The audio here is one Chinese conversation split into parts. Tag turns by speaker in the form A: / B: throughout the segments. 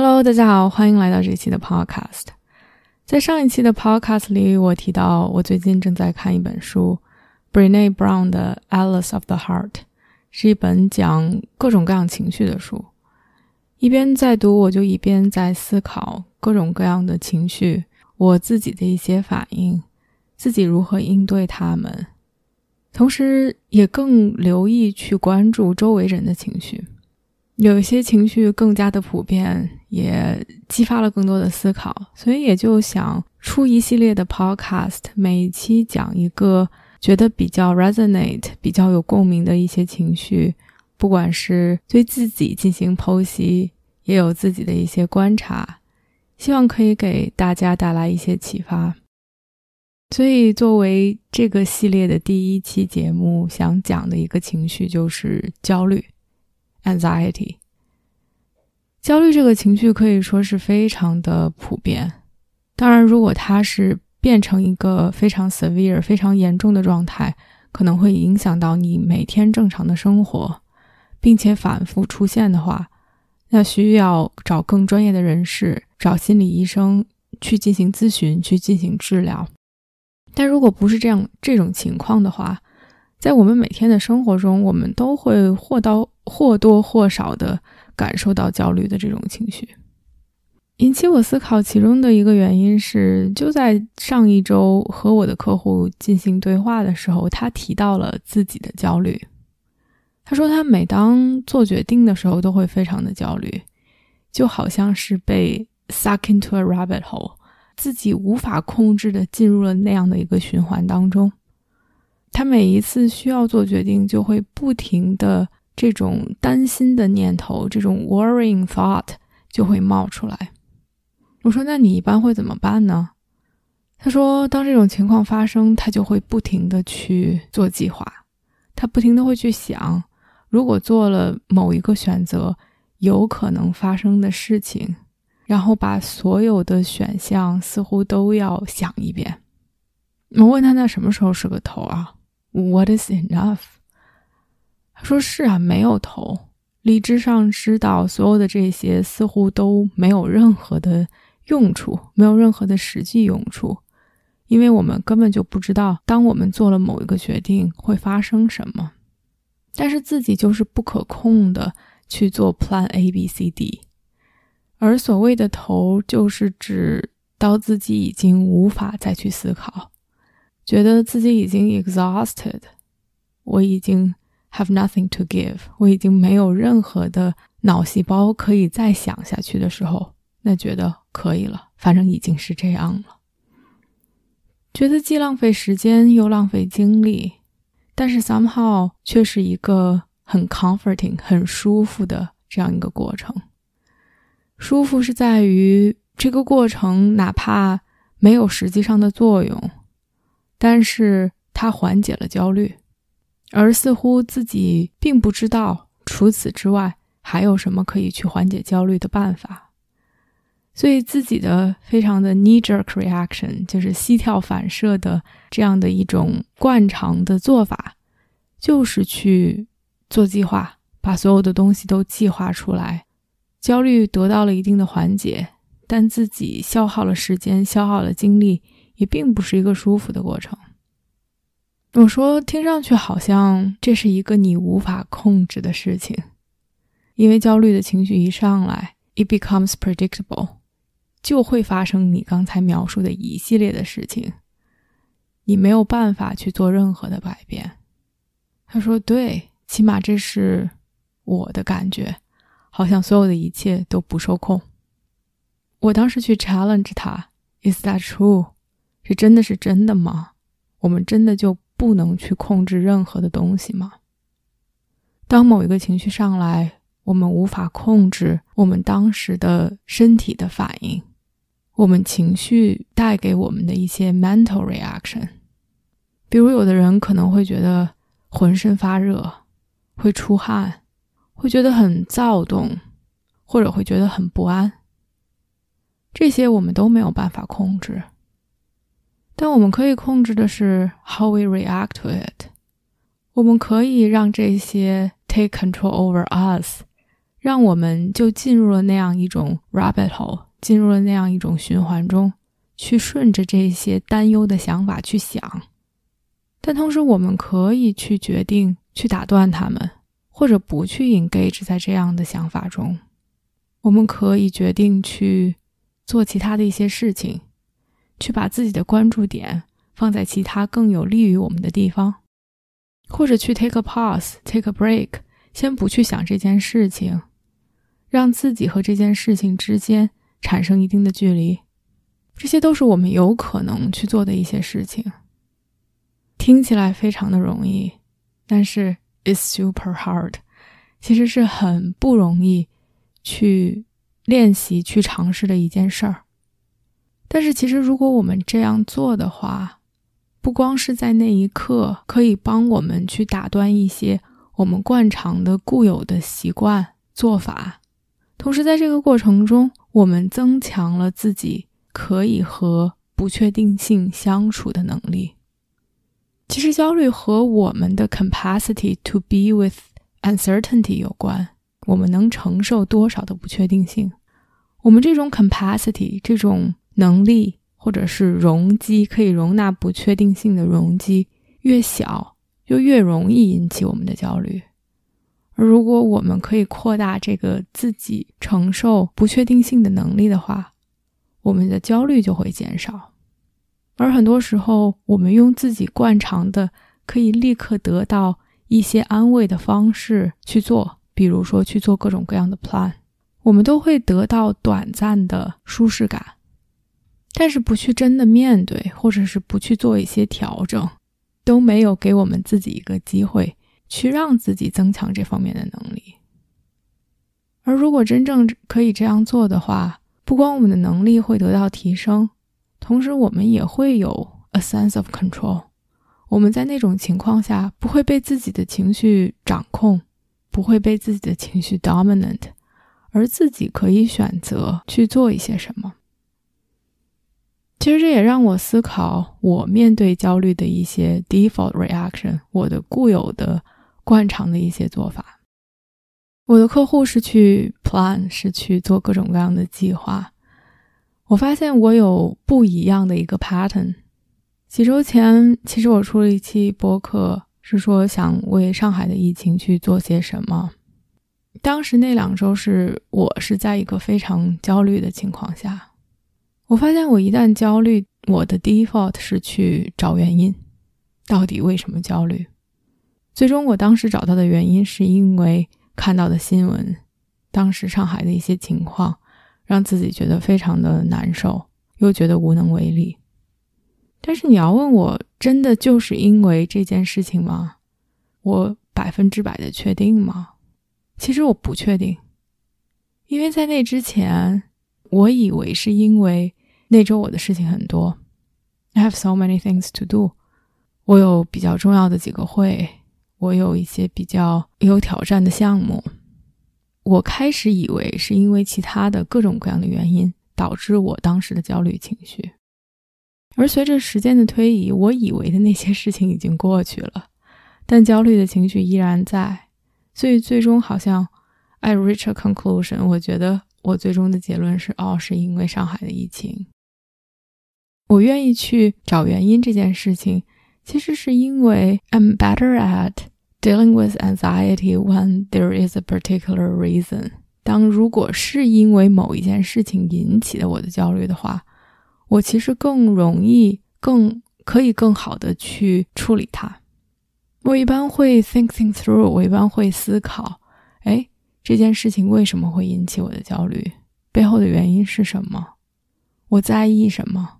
A: Hello，大家好，欢迎来到这期的 Podcast。在上一期的 Podcast 里，我提到我最近正在看一本书，Brené Brown 的《Alice of the Heart》，是一本讲各种各样情绪的书。一边在读，我就一边在思考各种各样的情绪，我自己的一些反应，自己如何应对他们，同时也更留意去关注周围人的情绪。有一些情绪更加的普遍，也激发了更多的思考，所以也就想出一系列的 podcast，每一期讲一个觉得比较 resonate、比较有共鸣的一些情绪，不管是对自己进行剖析，也有自己的一些观察，希望可以给大家带来一些启发。所以，作为这个系列的第一期节目，想讲的一个情绪就是焦虑。Anxiety，焦虑这个情绪可以说是非常的普遍。当然，如果它是变成一个非常 severe、非常严重的状态，可能会影响到你每天正常的生活，并且反复出现的话，那需要找更专业的人士，找心理医生去进行咨询，去进行治疗。但如果不是这样这种情况的话，在我们每天的生活中，我们都会或多或多或少的感受到焦虑的这种情绪。引起我思考其中的一个原因是，就在上一周和我的客户进行对话的时候，他提到了自己的焦虑。他说，他每当做决定的时候都会非常的焦虑，就好像是被 suck into a rabbit hole，自己无法控制的进入了那样的一个循环当中。他每一次需要做决定，就会不停的这种担心的念头，这种 worrying thought 就会冒出来。我说：“那你一般会怎么办呢？”他说：“当这种情况发生，他就会不停的去做计划，他不停的会去想，如果做了某一个选择，有可能发生的事情，然后把所有的选项似乎都要想一遍。”我问他：“那什么时候是个头啊？” What is enough？他说：“是啊，没有头。理智上知道所有的这些似乎都没有任何的用处，没有任何的实际用处，因为我们根本就不知道，当我们做了某一个决定会发生什么。但是自己就是不可控的去做 Plan A、B、C、D。而所谓的头，就是指到自己已经无法再去思考。”觉得自己已经 exhausted，我已经 have nothing to give，我已经没有任何的脑细胞可以再想下去的时候，那觉得可以了，反正已经是这样了。觉得既浪费时间又浪费精力，但是 somehow 却是一个很 comforting、很舒服的这样一个过程。舒服是在于这个过程，哪怕没有实际上的作用。但是它缓解了焦虑，而似乎自己并不知道除此之外还有什么可以去缓解焦虑的办法，所以自己的非常的 knee jerk reaction 就是膝跳反射的这样的一种惯常的做法，就是去做计划，把所有的东西都计划出来，焦虑得到了一定的缓解，但自己消耗了时间，消耗了精力。也并不是一个舒服的过程。我说，听上去好像这是一个你无法控制的事情，因为焦虑的情绪一上来，it becomes predictable，就会发生你刚才描述的一系列的事情，你没有办法去做任何的改变。他说：“对，起码这是我的感觉，好像所有的一切都不受控。”我当时去 challenge 他：“Is that true？” 这真的是真的吗？我们真的就不能去控制任何的东西吗？当某一个情绪上来，我们无法控制我们当时的身体的反应，我们情绪带给我们的一些 mental reaction。比如，有的人可能会觉得浑身发热，会出汗，会觉得很躁动，或者会觉得很不安。这些我们都没有办法控制，但我们可以控制的是 how we react to it。我们可以让这些 take control over us，让我们就进入了那样一种 rabbit hole，进入了那样一种循环中，去顺着这些担忧的想法去想。但同时，我们可以去决定去打断他们，或者不去 engage 在这样的想法中。我们可以决定去做其他的一些事情，去把自己的关注点放在其他更有利于我们的地方。或者去 take a pause，take a break，先不去想这件事情，让自己和这件事情之间产生一定的距离，这些都是我们有可能去做的一些事情。听起来非常的容易，但是 it's super hard，其实是很不容易去练习、去尝试的一件事儿。但是其实如果我们这样做的话，不光是在那一刻可以帮我们去打断一些我们惯常的固有的习惯做法，同时在这个过程中，我们增强了自己可以和不确定性相处的能力。其实，焦虑和我们的 capacity to be with uncertainty 有关，我们能承受多少的不确定性？我们这种 capacity 这种能力。或者是容积可以容纳不确定性的容积越小，就越容易引起我们的焦虑。而如果我们可以扩大这个自己承受不确定性的能力的话，我们的焦虑就会减少。而很多时候，我们用自己惯常的可以立刻得到一些安慰的方式去做，比如说去做各种各样的 plan，我们都会得到短暂的舒适感。但是不去真的面对，或者是不去做一些调整，都没有给我们自己一个机会去让自己增强这方面的能力。而如果真正可以这样做的话，不光我们的能力会得到提升，同时我们也会有 a sense of control。我们在那种情况下不会被自己的情绪掌控，不会被自己的情绪 dominant，而自己可以选择去做一些什么。其实这也让我思考，我面对焦虑的一些 default reaction，我的固有的惯常的一些做法。我的客户是去 plan，是去做各种各样的计划。我发现我有不一样的一个 pattern。几周前，其实我出了一期播客，是说想为上海的疫情去做些什么。当时那两周是我是在一个非常焦虑的情况下。我发现，我一旦焦虑，我的 default 是去找原因，到底为什么焦虑？最终，我当时找到的原因是因为看到的新闻，当时上海的一些情况，让自己觉得非常的难受，又觉得无能为力。但是，你要问我，真的就是因为这件事情吗？我百分之百的确定吗？其实我不确定，因为在那之前，我以为是因为。那周我的事情很多，I have so many things to do。我有比较重要的几个会，我有一些比较有挑战的项目。我开始以为是因为其他的各种各样的原因导致我当时的焦虑情绪，而随着时间的推移，我以为的那些事情已经过去了，但焦虑的情绪依然在。所以最终好像 I reach a conclusion，我觉得我最终的结论是：哦，是因为上海的疫情。我愿意去找原因这件事情，其实是因为 I'm better at dealing with anxiety when there is a particular reason。当如果是因为某一件事情引起的我的焦虑的话，我其实更容易、更可以更好的去处理它。我一般会 think things through，我一般会思考，哎，这件事情为什么会引起我的焦虑？背后的原因是什么？我在意什么？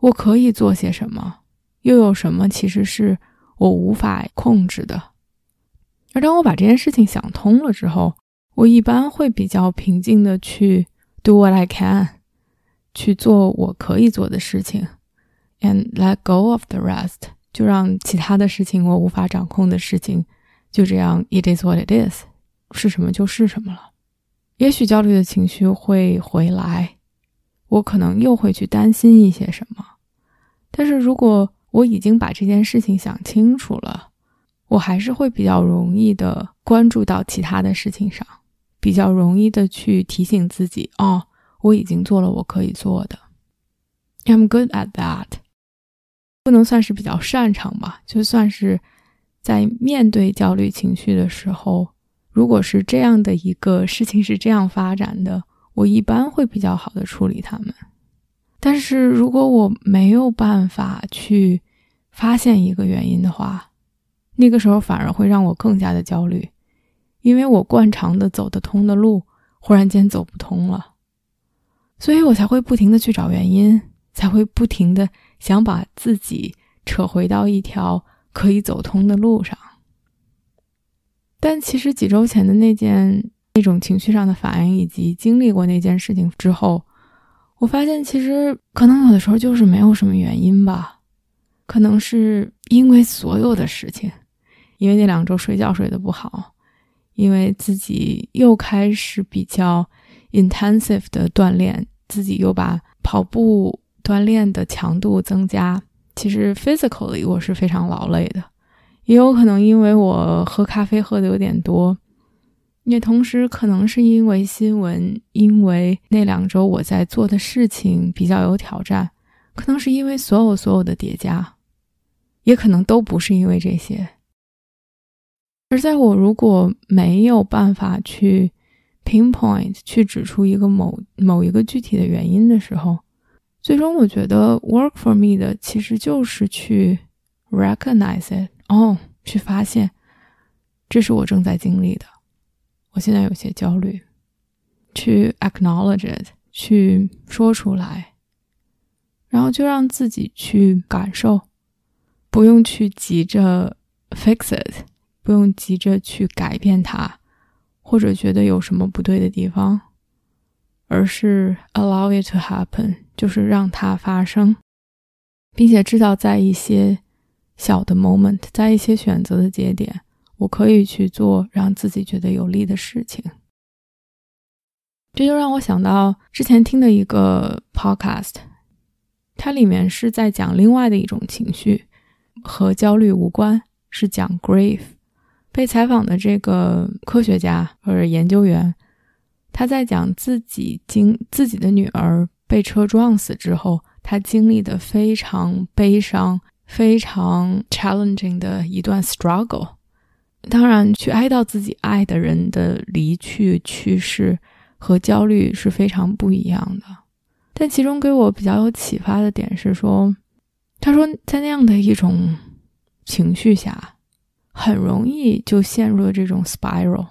A: 我可以做些什么？又有什么其实是我无法控制的？而当我把这件事情想通了之后，我一般会比较平静的去 do what I can，去做我可以做的事情，and let go of the rest，就让其他的事情我无法掌控的事情就这样 it is what it is，是什么就是什么了。也许焦虑的情绪会回来，我可能又会去担心一些什么，但是如果我已经把这件事情想清楚了，我还是会比较容易的关注到其他的事情上，比较容易的去提醒自己，哦，我已经做了我可以做的。I'm good at that，不能算是比较擅长吧，就算是在面对焦虑情绪的时候，如果是这样的一个事情是这样发展的，我一般会比较好的处理它们。但是如果我没有办法去发现一个原因的话，那个时候反而会让我更加的焦虑，因为我惯常的走得通的路忽然间走不通了，所以我才会不停的去找原因，才会不停的想把自己扯回到一条可以走通的路上。但其实几周前的那件那种情绪上的反应，以及经历过那件事情之后。我发现，其实可能有的时候就是没有什么原因吧，可能是因为所有的事情，因为那两周睡觉睡得不好，因为自己又开始比较 intensive 的锻炼，自己又把跑步锻炼的强度增加。其实 physically 我是非常劳累的，也有可能因为我喝咖啡喝的有点多。也同时可能是因为新闻，因为那两周我在做的事情比较有挑战，可能是因为所有所有的叠加，也可能都不是因为这些。而在我如果没有办法去 pinpoint 去指出一个某某一个具体的原因的时候，最终我觉得 work for me 的其实就是去 recognize it，哦，去发现这是我正在经历的。我现在有些焦虑，去 acknowledge it，去说出来，然后就让自己去感受，不用去急着 fix it，不用急着去改变它，或者觉得有什么不对的地方，而是 allow it to happen，就是让它发生，并且知道在一些小的 moment，在一些选择的节点。我可以去做让自己觉得有利的事情，这就让我想到之前听的一个 podcast，它里面是在讲另外的一种情绪，和焦虑无关，是讲 grief。被采访的这个科学家或者研究员，他在讲自己经自己的女儿被车撞死之后，他经历的非常悲伤、非常 challenging 的一段 struggle。当然，去哀悼自己爱的人的离去、去世和焦虑是非常不一样的。但其中给我比较有启发的点是说，他说在那样的一种情绪下，很容易就陷入了这种 spiral，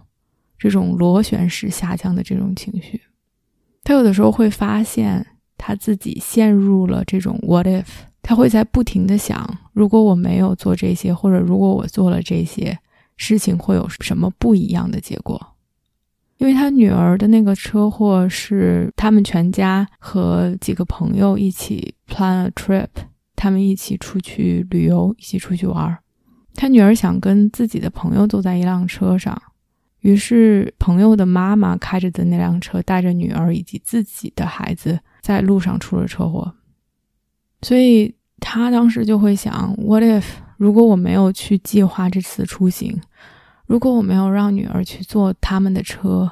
A: 这种螺旋式下降的这种情绪。他有的时候会发现他自己陷入了这种 what if，他会在不停的想，如果我没有做这些，或者如果我做了这些。事情会有什么不一样的结果？因为他女儿的那个车祸是他们全家和几个朋友一起 plan a trip，他们一起出去旅游，一起出去玩。他女儿想跟自己的朋友坐在一辆车上，于是朋友的妈妈开着的那辆车带着女儿以及自己的孩子在路上出了车祸。所以他当时就会想：What if？如果我没有去计划这次出行？如果我没有让女儿去坐他们的车，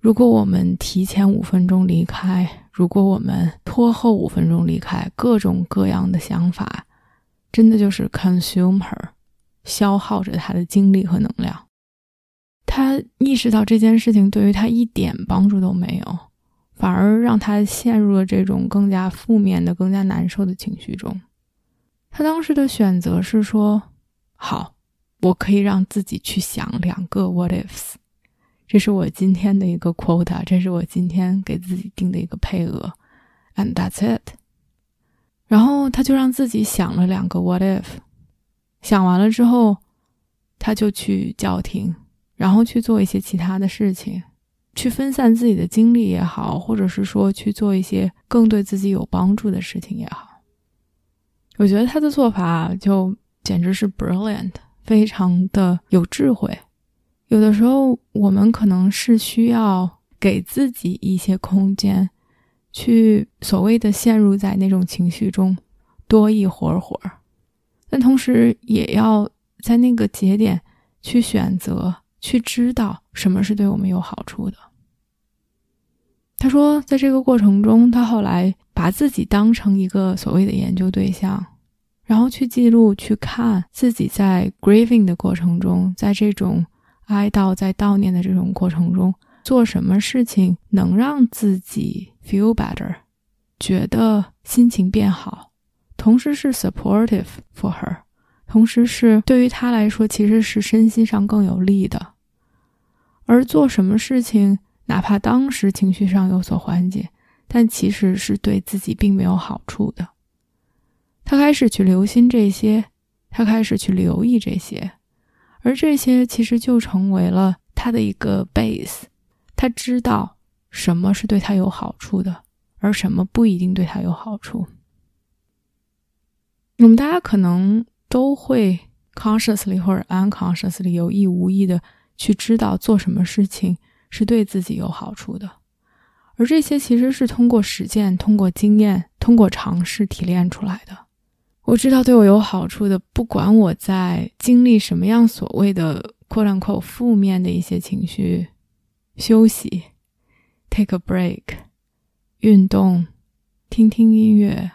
A: 如果我们提前五分钟离开，如果我们拖后五分钟离开，各种各样的想法，真的就是 consume her，消耗着他的精力和能量。他意识到这件事情对于他一点帮助都没有，反而让他陷入了这种更加负面的、更加难受的情绪中。他当时的选择是说：“好。”我可以让自己去想两个 what ifs，这是我今天的一个 quota，这是我今天给自己定的一个配额，and that's it。然后他就让自己想了两个 what if，想完了之后，他就去叫停，然后去做一些其他的事情，去分散自己的精力也好，或者是说去做一些更对自己有帮助的事情也好，我觉得他的做法就简直是 brilliant，非常的有智慧。有的时候，我们可能是需要给自己一些空间，去所谓的陷入在那种情绪中多一会儿会儿，但同时也要在那个节点去选择，去知道什么是对我们有好处的。他说，在这个过程中，他后来把自己当成一个所谓的研究对象，然后去记录、去看自己在 grieving 的过程中，在这种哀悼、在悼念的这种过程中，做什么事情能让自己 feel better，觉得心情变好，同时是 supportive for her，同时是对于他来说其实是身心上更有利的，而做什么事情。哪怕当时情绪上有所缓解，但其实是对自己并没有好处的。他开始去留心这些，他开始去留意这些，而这些其实就成为了他的一个 base。他知道什么是对他有好处的，而什么不一定对他有好处。我们大家可能都会 consciously 或者 unconsciously 有意无意的去知道做什么事情。是对自己有好处的，而这些其实是通过实践、通过经验、通过尝试提炼出来的。我知道对我有好处的，不管我在经历什么样所谓的“扩量口”负面的一些情绪，休息，take a break，运动，听听音乐，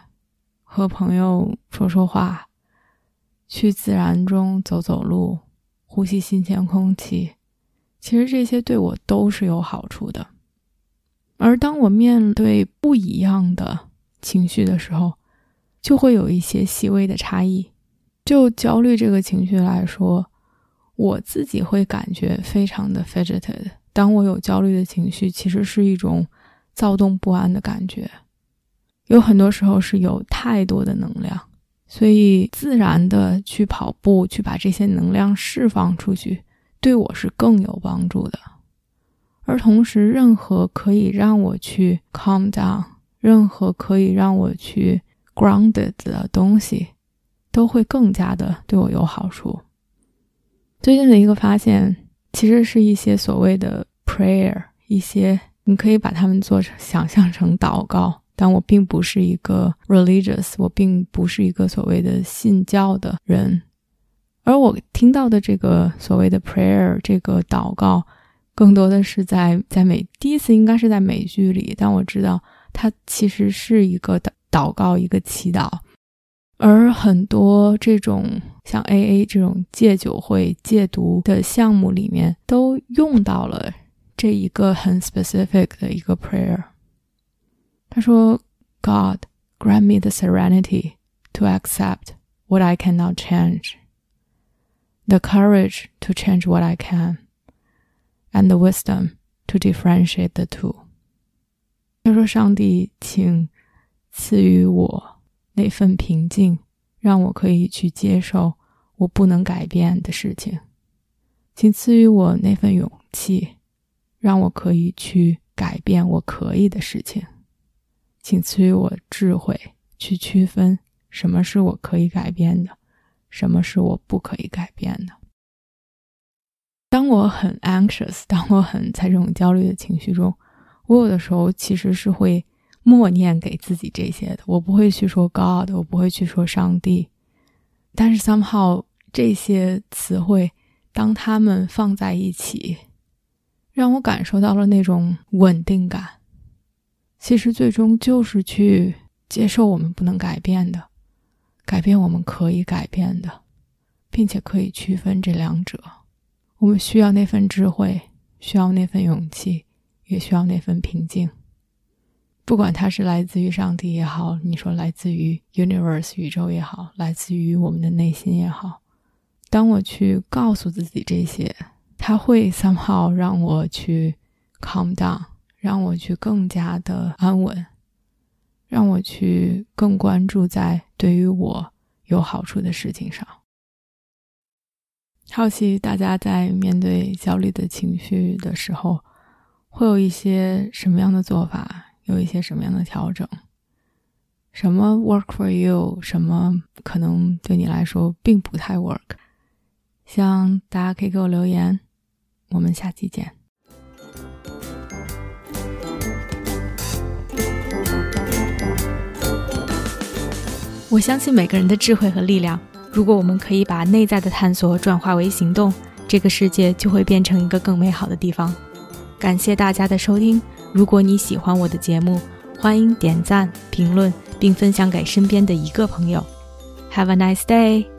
A: 和朋友说说话，去自然中走走路，呼吸新鲜空气。其实这些对我都是有好处的，而当我面对不一样的情绪的时候，就会有一些细微的差异。就焦虑这个情绪来说，我自己会感觉非常的 fidgeted。当我有焦虑的情绪，其实是一种躁动不安的感觉，有很多时候是有太多的能量，所以自然的去跑步，去把这些能量释放出去。对我是更有帮助的，而同时，任何可以让我去 calm down，任何可以让我去 grounded 的东西，都会更加的对我有好处。最近的一个发现，其实是一些所谓的 prayer，一些你可以把它们做成想象成祷告，但我并不是一个 religious，我并不是一个所谓的信教的人。而我听到的这个所谓的 prayer 这个祷告，更多的是在在美第一次应该是在美剧里，但我知道它其实是一个祷祷告一个祈祷，而很多这种像 AA 这种戒酒会戒毒的项目里面，都用到了这一个很 specific 的一个 prayer。他说：“God grant me the serenity to accept what I cannot change。” The courage to change what I can, and the wisdom to differentiate the two。他说：“上帝，请赐予我那份平静，让我可以去接受我不能改变的事情；请赐予我那份勇气，让我可以去改变我可以的事情；请赐予我智慧，去区分什么是我可以改变的。”什么是我不可以改变的？当我很 anxious，当我很在这种焦虑的情绪中，我有的时候其实是会默念给自己这些的。我不会去说 God，我不会去说上帝。但是 somehow 这些词汇，当他们放在一起，让我感受到了那种稳定感。其实最终就是去接受我们不能改变的。改变我们可以改变的，并且可以区分这两者。我们需要那份智慧，需要那份勇气，也需要那份平静。不管它是来自于上帝也好，你说来自于 universe 宇宙也好，来自于我们的内心也好，当我去告诉自己这些，它会 somehow 让我去 calm down，让我去更加的安稳。让我去更关注在对于我有好处的事情上。好奇大家在面对焦虑的情绪的时候，会有一些什么样的做法，有一些什么样的调整？什么 work for you，什么可能对你来说并不太 work？希望大家可以给我留言。我们下期见。我相信每个人的智慧和力量。如果我们可以把内在的探索转化为行动，这个世界就会变成一个更美好的地方。感谢大家的收听。如果你喜欢我的节目，欢迎点赞、评论，并分享给身边的一个朋友。Have a nice day.